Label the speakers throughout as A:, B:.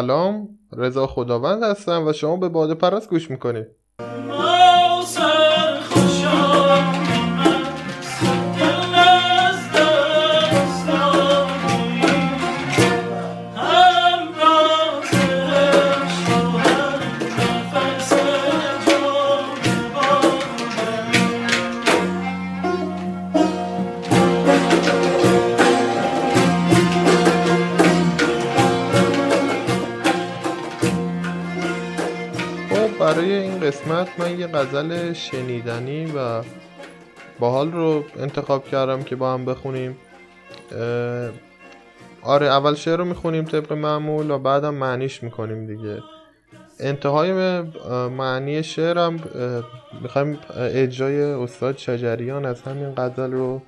A: سلام رضا خداوند هستم و شما به باده پرست گوش می‌کنید. غزل شنیدنی و باحال رو انتخاب کردم که با هم بخونیم. آره اول شعر رو می‌خونیم طبق معمول و بعدم معنیش می‌کنیم دیگه. انتهای معنی شعرم می‌خوایم اجرای استاد شجریان از همین غزل رو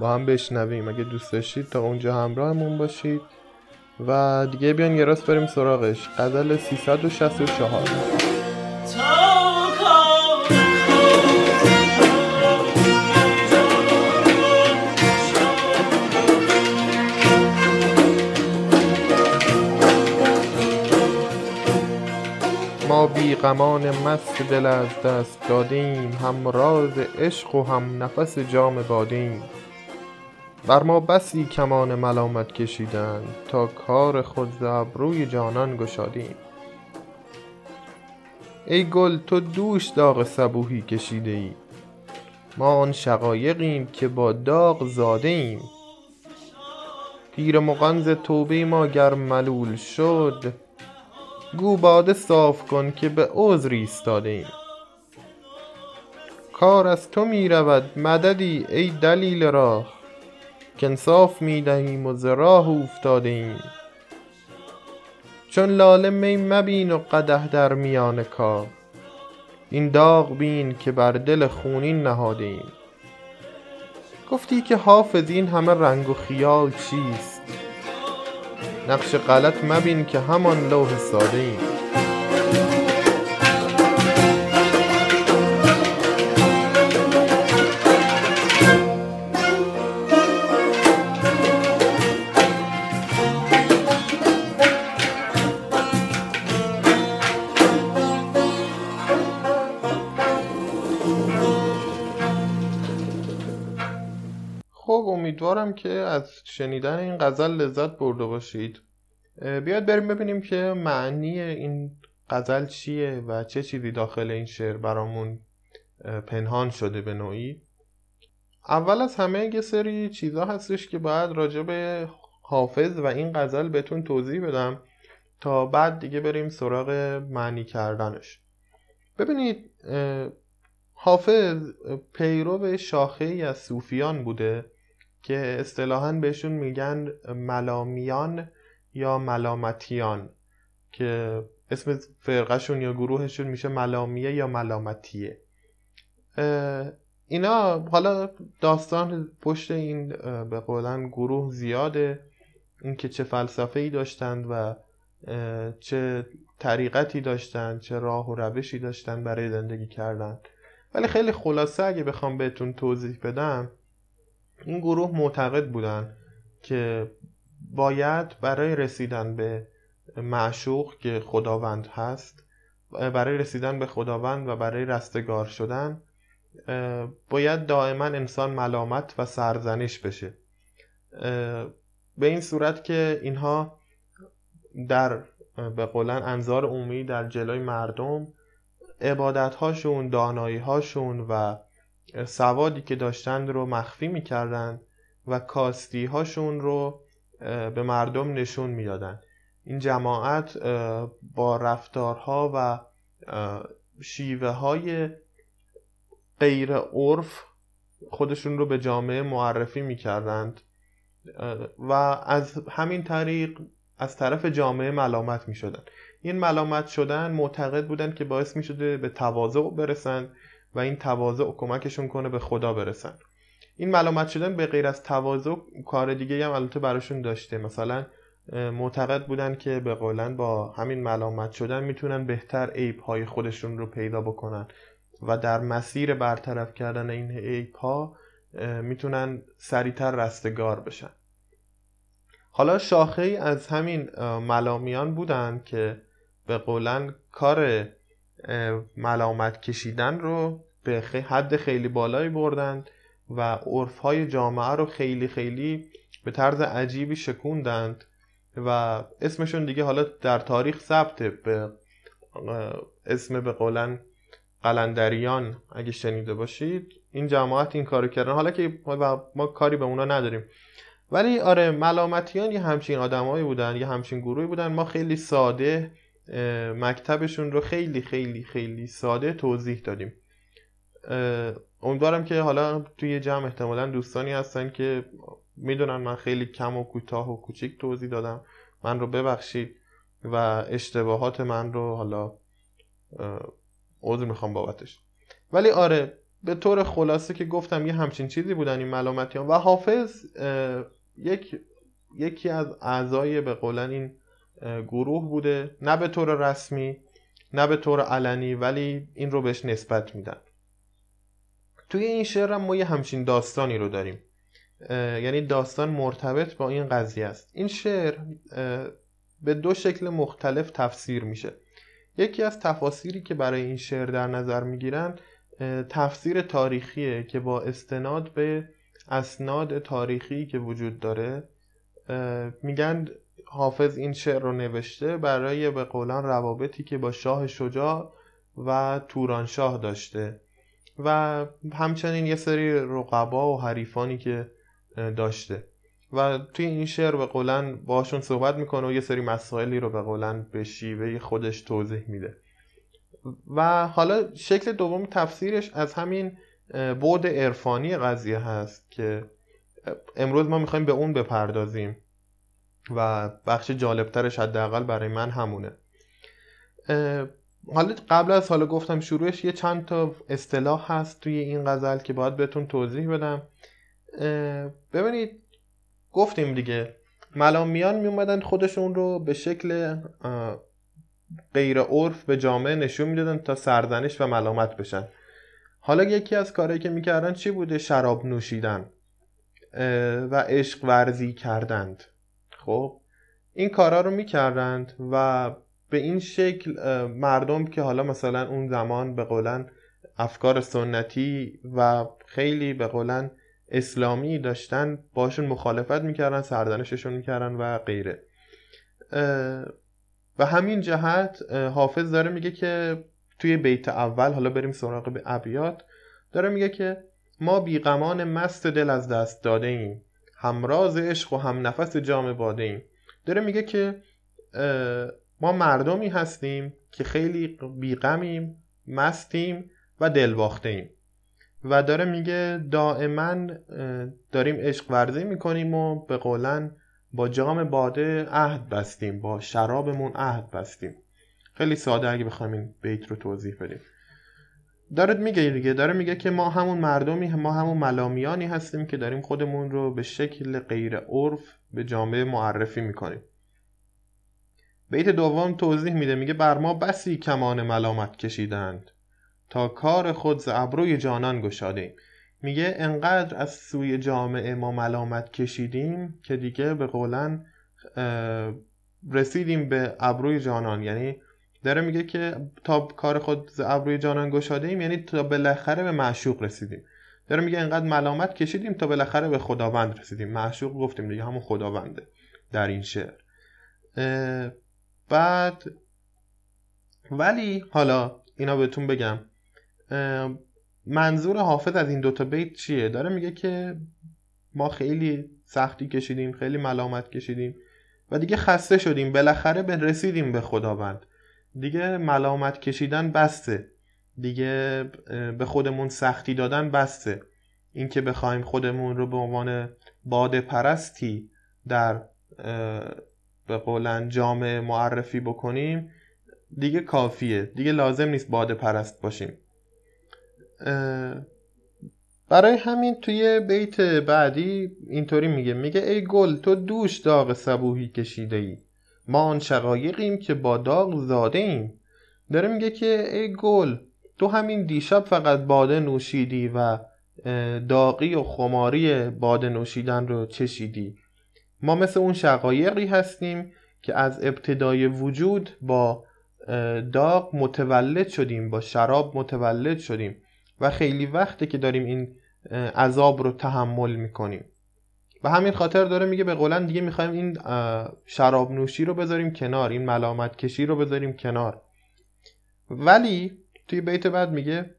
A: با هم بشنویم. اگه دوست داشتید تا اونجا همراهمون باشید. و دیگه بیان یه راست بریم سراغش. غزل 364 ما بیغمان مست دل از دست دادیم هم راز عشق و هم نفس جام بادیم. بر ما بسی کمان ملامت کشیدند تا کار خود ز ابروی جانان گشادیم. ای گل تو دوش داغ صبوحی کشیده ای ما آن شقایقیم که با داغ زاده ایم پیر مغان ز توبه ما گر ملول شد گو باده صاف کن که به عذر ایستاده ایم. کار از تو می رود مددی ای دلیل راه. کانصاف می دهیم و ز راه اوفتاده ایم. چون لاله می مبین و قدح در میان کار این داغ بین که بر دل خونین نهاده ایم. گفتی که حافظ این همه رنگ و خیال چیست؟ نقش غلط مبین که همان لوح ساده ایم خب امیدوارم که از شنیدن این غزل لذت برده باشید. بیاد بریم ببینیم که معنی این غزل چیه و چه چیزی داخل این شعر برامون پنهان شده به نوعی. اول از همه یه سری چیزا هستش که باید راجع به حافظ و این غزل بهتون توضیح بدم تا بعد دیگه بریم سراغ معنی کردنش. ببینید حافظ پیرو شاخه ای از صوفیان بوده که اصطلاحا بهشون میگن ملامیان یا ملامتیان که اسم فرقشون یا گروهشون میشه ملامیه یا ملامتیه. اینا حالا داستان پشت این به قولن گروه زیاده. اینکه چه فلسفه ای داشتند و چه طریقتی داشتند چه راه و روشی داشتند برای زندگی کردن. ولی خیلی خلاصه اگه بخوام بهتون توضیح بدم این گروه معتقد بودن که باید برای رسیدن به معشوق که خداوند هست برای رسیدن به خداوند و برای رستگار شدن باید دائما انسان ملامت و سرزنش بشه. به این صورت که اینها در به قولن انظار عمومی در جلوی مردم عبادت هاشون دانایی هاشون و سوادی که داشتند رو مخفی می‌کردند و کاستی هاشون رو به مردم نشون می‌دادن. این جماعت با رفتارها و شیوه های غیر عرف خودشون رو به جامعه معرفی می‌کردند و از همین طریق از طرف جامعه ملامت می‌شدن. این ملامت شدن معتقد بودن که باعث می‌شده به تواضع برسن و این تواضع کمکشون کنه به خدا برسن. این ملامت شدن به غیر از تواضع کار دیگه هم البته براشون داشته. مثلا معتقد بودن که به قولن با همین ملامت شدن می‌تونن بهتر عیب های خودشون رو پیدا بکنن و در مسیر برطرف کردن این عیب ها می‌تونن سریعتر رستگار بشن. حالا شاخه از همین ملامیان بودن که به قولن کار ملامت کشیدن رو به حد خیلی بالایی بردند و عرف های جامعه رو خیلی خیلی به طرز عجیبی شکوندند و اسمشون دیگه حالا در تاریخ ثبته به اسم به قولن قلندریان اگه شنیده باشید. این جماعت این کارو کردن. حالا که ما کاری به اونا نداریم. ولی آره ملامتیان یه همچین آدمایی بودن یه همچین گروهی بودن. ما خیلی ساده مکتبشون رو خیلی خیلی خیلی ساده توضیح دادیم. امیدوارم که حالا توی جمع احتمالا دوستانی هستن که می‌دونن من خیلی کم و کوتاه و کوچیک توضیح دادم. من رو ببخشید و اشتباهات من رو حالا عذر می‌خوام بابتش. ولی آره به طور خلاصه که گفتم یه همچین چیزی بودن این ملامتیان و حافظ یک یکی از اعضای به قولن این گروه بوده. نه به طور رسمی نه به طور علنی ولی این رو بهش نسبت میدن. توی این شعر هم ما یه همچین داستانی رو داریم. یعنی داستان مرتبط با این قضیه است. این شعر به دو شکل مختلف تفسیر میشه. یکی از تفاسیری که برای این شعر در نظر می‌گیرن تفسیر تاریخیه که با استناد به اسناد تاریخی که وجود داره میگن حافظ این شعر رو نوشته برای به قولان روابطی که با شاه شجاع و تورانشاه داشته. و همچنین یه سری رقبا و حریفانی که داشته. و توی این شعر به قولن باشون صحبت می‌کنه و یه سری مسائلی رو به قولن به شیوه خودش توضیح میده. و حالا شکل دوم تفسیرش از همین بود عرفانی قضیه هست که امروز ما می‌خوایم به اون بپردازیم. و بخش جالبترش حداقل برای من همونه. حالا قبل از حالا گفتم شروعش یه چند تا اصطلاح هست توی این غزل که باید بهتون توضیح بدم. ببینید گفتیم دیگه ملامیان می اومدن خودشون رو به شکل غیر عرف به جامعه نشون می‌دادن تا سرزنش و ملامت بشن. حالا یکی از کارهایی که می‌کردن چی بوده؟ شراب نوشیدن و عشق ورزی کردند. خب این کارا رو می‌کردند و به این شکل مردم که حالا مثلا اون زمان به قولن افکار سنتی و خیلی به قولن اسلامی داشتن باشون مخالفت می‌کردن سردنششون می‌کردن و غیره. و همین جهت حافظ داره میگه که توی بیت اول حالا بریم سراغ به ابیات داره میگه که ما بیغمان مست دل از دست داده ایم همراز عشق و هم نفس جام باده ایم. داره میگه که ما مردمی هستیم که خیلی بیغمیم مستیم و دلباخته ایم. و داره میگه دائما داریم عشق ورزی می‌کنیم و به قولن با جام باده عهد بستیم با شرابمون عهد بستیم. خیلی ساده اگه بخوایم این بیت رو توضیح بدیم. داره میگه دیگه داره میگه که ما همون مردمی ما همون ملامیانی هستیم که داریم خودمون رو به شکل غیر عرف به جامعه معرفی می‌کنیم. بیت دوم توضیح میده میگه بر ما بسی کمان ملامت کشیدند تا کار خود ز ابروی جانان گشادیم میگه انقدر از سوی جامعه ما ملامت کشیدیم که دیگه به قولن رسیدیم به ابروی جانان. یعنی داره میگه که تا کار خود ز ابروی جانان گشاده ایم یعنی تا بالاخره به معشوق رسیدیم. داره میگه انقدر ملامت کشیدیم تا بالاخره به خداوند رسیدیم. معشوق گفتیم دیگه همون خداونده در این شعر. بعد ولی حالا اینا بهتون بگم. منظور حافظ از این دوتا بیت چیه؟ داره میگه که ما خیلی سختی کشیدیم خیلی ملامت کشیدیم و دیگه خسته شدیم. بالاخره به رسیدیم به خداوند. دیگه ملامت کشیدن بسته. دیگه به خودمون سختی دادن بسته. اینکه بخوایم خودمون رو به عنوان باده پرستی در به قولن جامعه معرفی بکنیم دیگه کافیه. دیگه لازم نیست باده پرست باشیم. برای همین توی بیت بعدی اینطوری میگه. میگه ای گل تو دوش داغ صبوهی کشیده ای ما آن شقایقیم که با داغ زاده ایم. داره میگه که ای گل تو همین دیشب فقط باده نوشیدی و داغی و خماری باده نوشیدن رو چشیدی. ما مثل اون شقایقی هستیم که از ابتدای وجود با داغ متولد شدیم با شراب متولد شدیم و خیلی وقته که داریم این عذاب رو تحمل می‌کنیم. و همین خاطر داره میگه به قولن دیگه می‌خوایم این شراب نوشی رو بذاریم کنار این ملامت کشی رو بذاریم کنار. ولی توی بیت بعد میگه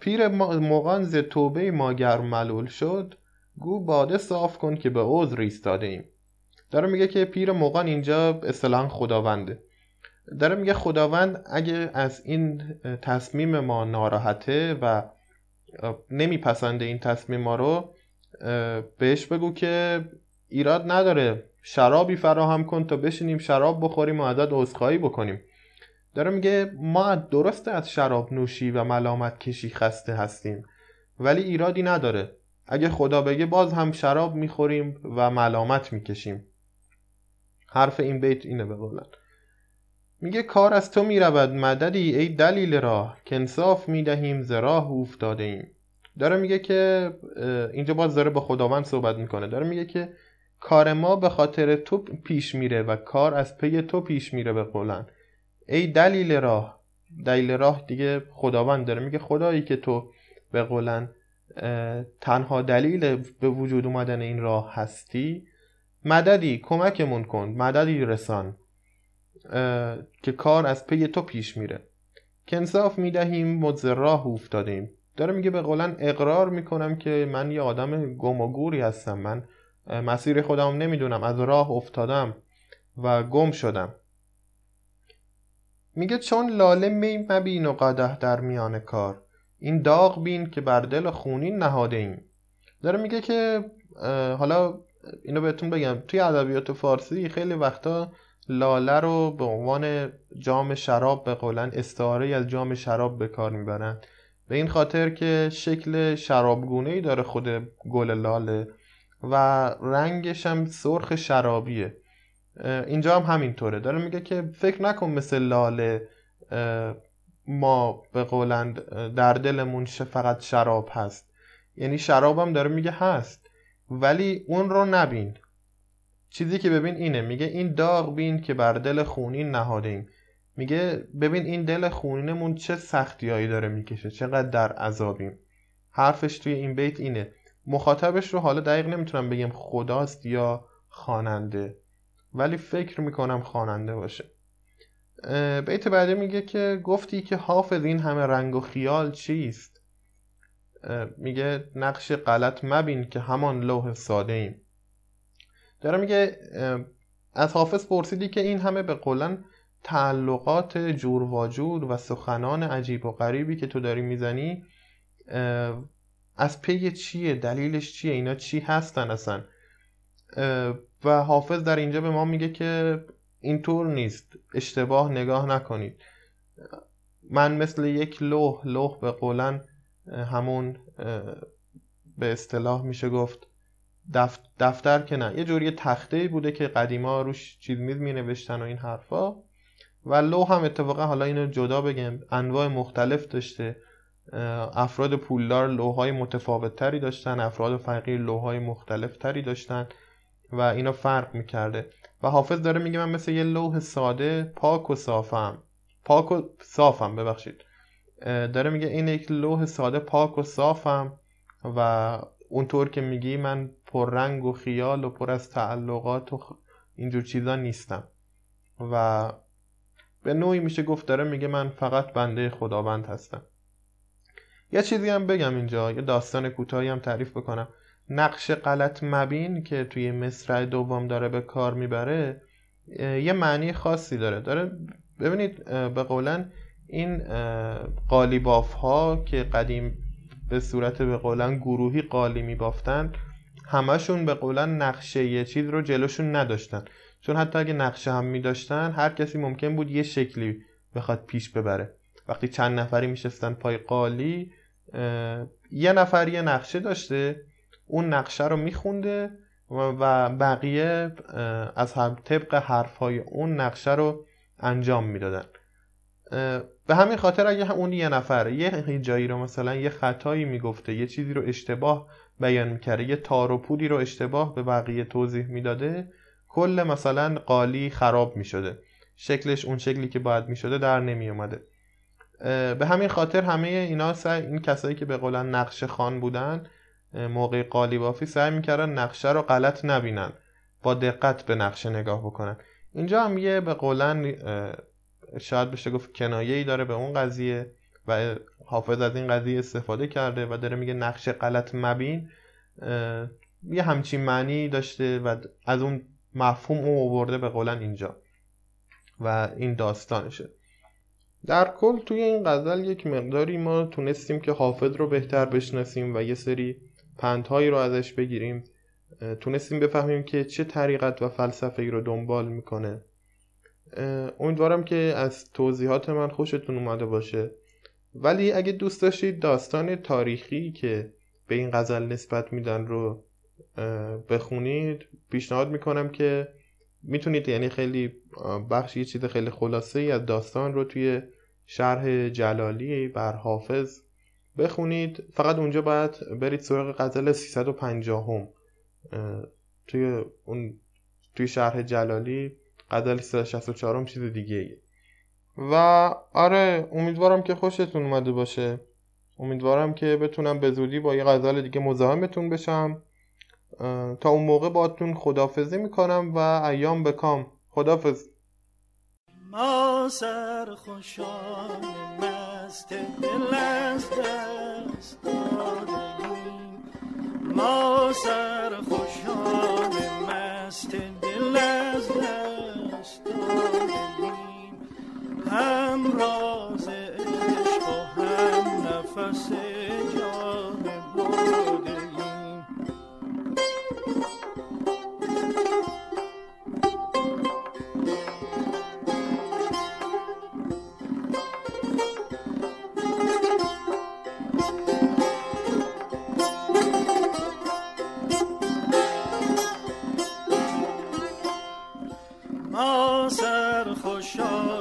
A: پیر مغان ز توبه ما گرم ملول شد گو باده صاف کن که به عذر ایستاده ایم. داره میگه که پیر مغان اینجا اصطلاحا خداونده. داره میگه خداوند اگه از این تصمیم ما ناراحته و نمیپسنده این تصمیم ما رو بهش بگو که ایراد نداره. شرابی فراهم کن تا بشینیم شراب بخوریم و ازت عذرخواهی بکنیم. داره میگه ما درسته از شراب نوشی و ملامت کشی خسته هستیم ولی ایرادی نداره. اگه خدا بگه باز هم شراب می‌خوریم و ملامت می‌کشیم. حرف این بیت اینه بقولن میگه کار از تو می‌رود مددی ای دلیل راه. که انصاف می‌دهیم ز راه افتاده ایم. داره میگه که اینجا باز داره با خداوند صحبت می‌کنه. داره میگه که کار ما به خاطر تو پیش میره و کار از پی تو پیش میره به قولن. ای دلیل راه دلیل راه دیگه خداوند داره. میگه خدایی که تو به قولن تنها دلیل به وجود اومدن این راه هستی مددی کمکمون کن مددی رسان که کار از پی تو پیش میره. که انصاف می‌دهیم مد راه افتادیم داره میگه به قولن اقرار می‌کنم که من یه آدم گم و گوری هستم. من مسیر خودم نمی‌دونم. از راه افتادم و گم شدم. میگه چون لاله می مبین و قده در میان کار این داغ بین که بر دل خونین نهاده ایم. داره میگه که حالا اینو بهتون بگم. توی ادبیات فارسی خیلی وقتا لاله رو به عنوان جام شراب به قولن استعاره از جام شراب به کار می‌برن. به این خاطر که شکل شرابگونه ای داره خود گل لاله و رنگش هم سرخ شرابیه. اینجا هم همینطوره. داره میگه که فکر نکن مثل لاله ما به قولند در دلمون فقط شراب هست. یعنی شراب هم داره میگه هست. ولی اون رو نبین. چیزی که ببین اینه. میگه این داغ بین که بر دل خونین نهاده میگه ببین این دل خونینمون چه سختیایی داره می‌کشه چقدر در عذابیم. حرفش توی این بیت اینه. مخاطبش رو حالا دقیق نمی‌تونم بگم خداست یا خواننده ولی فکر می‌کنم خواننده باشه. بیت بعدی میگه که گفتی که حافظ این همه رنگ و خیال چیست؟ میگه نقش غلط مبین که همان لوح ساده ایم. داره میگه از حافظ پرسیدی که این همه به قولن تعلقات جور واجور و سخنان عجیب و غریبی که تو داری می‌زنی از پی چیه؟ دلیلش چیه؟ اینا چی هستن اصلا؟ و حافظ در اینجا به ما میگه که اینطور نیست. اشتباه نگاه نکنید. من مثل یک لوح لوح به قولن همون به اصطلاح میشه گفت دفتر که نه. یه جوری تخته بوده که قدیما روش چیز میز می نوشتن و این حرفا. و لوح هم اتفاقا حالا اینو جدا بگم انواع مختلف داشته. افراد پولدار لوهای متفاوت تری داشتن افراد فقیر لوهای مختلف تری داشتن و اینا فرق می‌کرده. و حافظ داره میگه من مثل یه لوح ساده پاک و صافم. پاک و صافم ببخشید. داره میگه این یک لوح ساده پاک و صافم و اونطور که میگی من پر رنگ و خیال و پر از تعلقات و اینجور چیزا نیستم. و به نوعی میشه گفت داره میگه من فقط بنده خداوند هستم. یه چیزی هم بگم اینجا یه داستان کوتاهی هم تعریف بکنم. نقش غلط مبین که توی مصرع دوم داره به کار می‌بره یه معنی خاصی داره. داره ببینید به قولن این قالیباف ها که قدیم به صورت به قولن گروهی قالی میبافتن همشون به قولن نقشه یه چیز رو جلوشون نداشتن. چون حتی اگه نقشه هم میداشتن هر کسی ممکن بود یه شکلی بخواد پیش ببره. وقتی چند نفری میشستن پای قالی یه نفر یه نقشه داشته اون نقشه رو میخونده و بقیه از هم طبق حرف های اون نقشه رو انجام می‌دادن. به همین خاطر اگه اون یه نفر یه جایی رو مثلا یه خطایی می‌گفته یه چیزی رو اشتباه
B: بیان می‌کرده یه تار و پودی رو اشتباه به بقیه توضیح می‌داده کل مثلا قالی خراب می‌شده. شکلش اون شکلی که باید می‌شده در نمیومده به همین خاطر همه اینا سعی این کسایی که به قولن نقشه خان بودن موقع قالی بافی سعی می‌کردن نقشه رو غلط نبینن. با دقت به نقشه نگاه بکنن. اینجا هم یه به قولن شاید بشه گفت کنایه ای داره به اون قضیه و حافظ از این قضیه استفاده کرده و داره میگه نقشه غلط مبین. یه همچین معنی داشته و از اون مفهوم او آورده به قولن اینجا. و این داستانشه. در کل توی این غزل یک مقداری ما تونستیم که حافظ رو بهتر بشناسیم و یه سری پندهایی رو ازش بگیریم. تونستیم بفهمیم که چه طریقت و فلسفه ای رو دنبال می‌کنه. امیدوارم که از توضیحات من خوشتون اومده باشه. ولی اگه دوست داشتید داستان تاریخی که به این غزل نسبت میدن رو بخونید پیشنهاد می‌کنم که می‌تونید یعنی خیلی بخش یه چیز خیلی خلاصه ای از داستان رو توی شرح جلالی بر حافظ بخونید. فقط اونجا باید برید سراغ غزل 350 هم توی اون توی شرح جلالی غزل 364 هم چیز دیگه ایه. و آره امیدوارم که خوشتون اومده باشه. امیدوارم که بتونم به زودی با یه غزل دیگه مزاحمتون بشم. تا اون موقع باتون خدافزی می‌کنم و ایام بکام خدافز ما سر خوشان مست دل از دست ما سر خوشان مست دل خوشحال.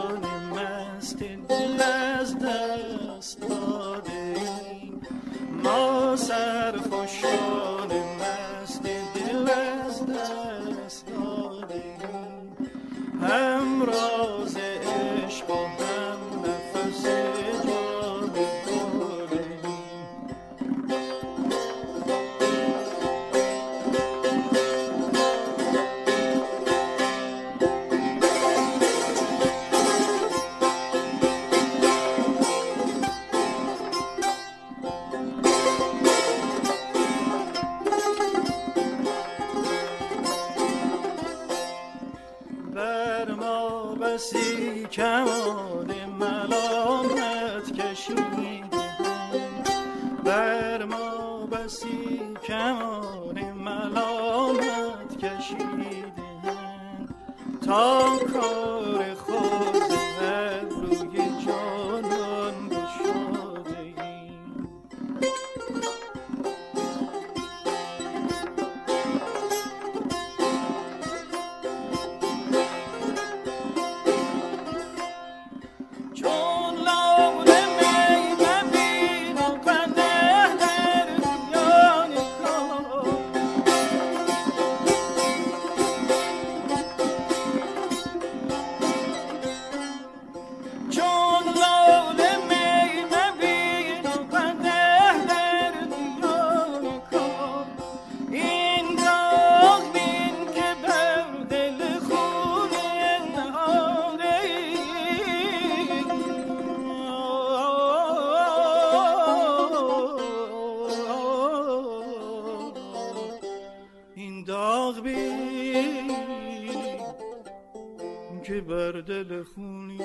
B: درد لخونی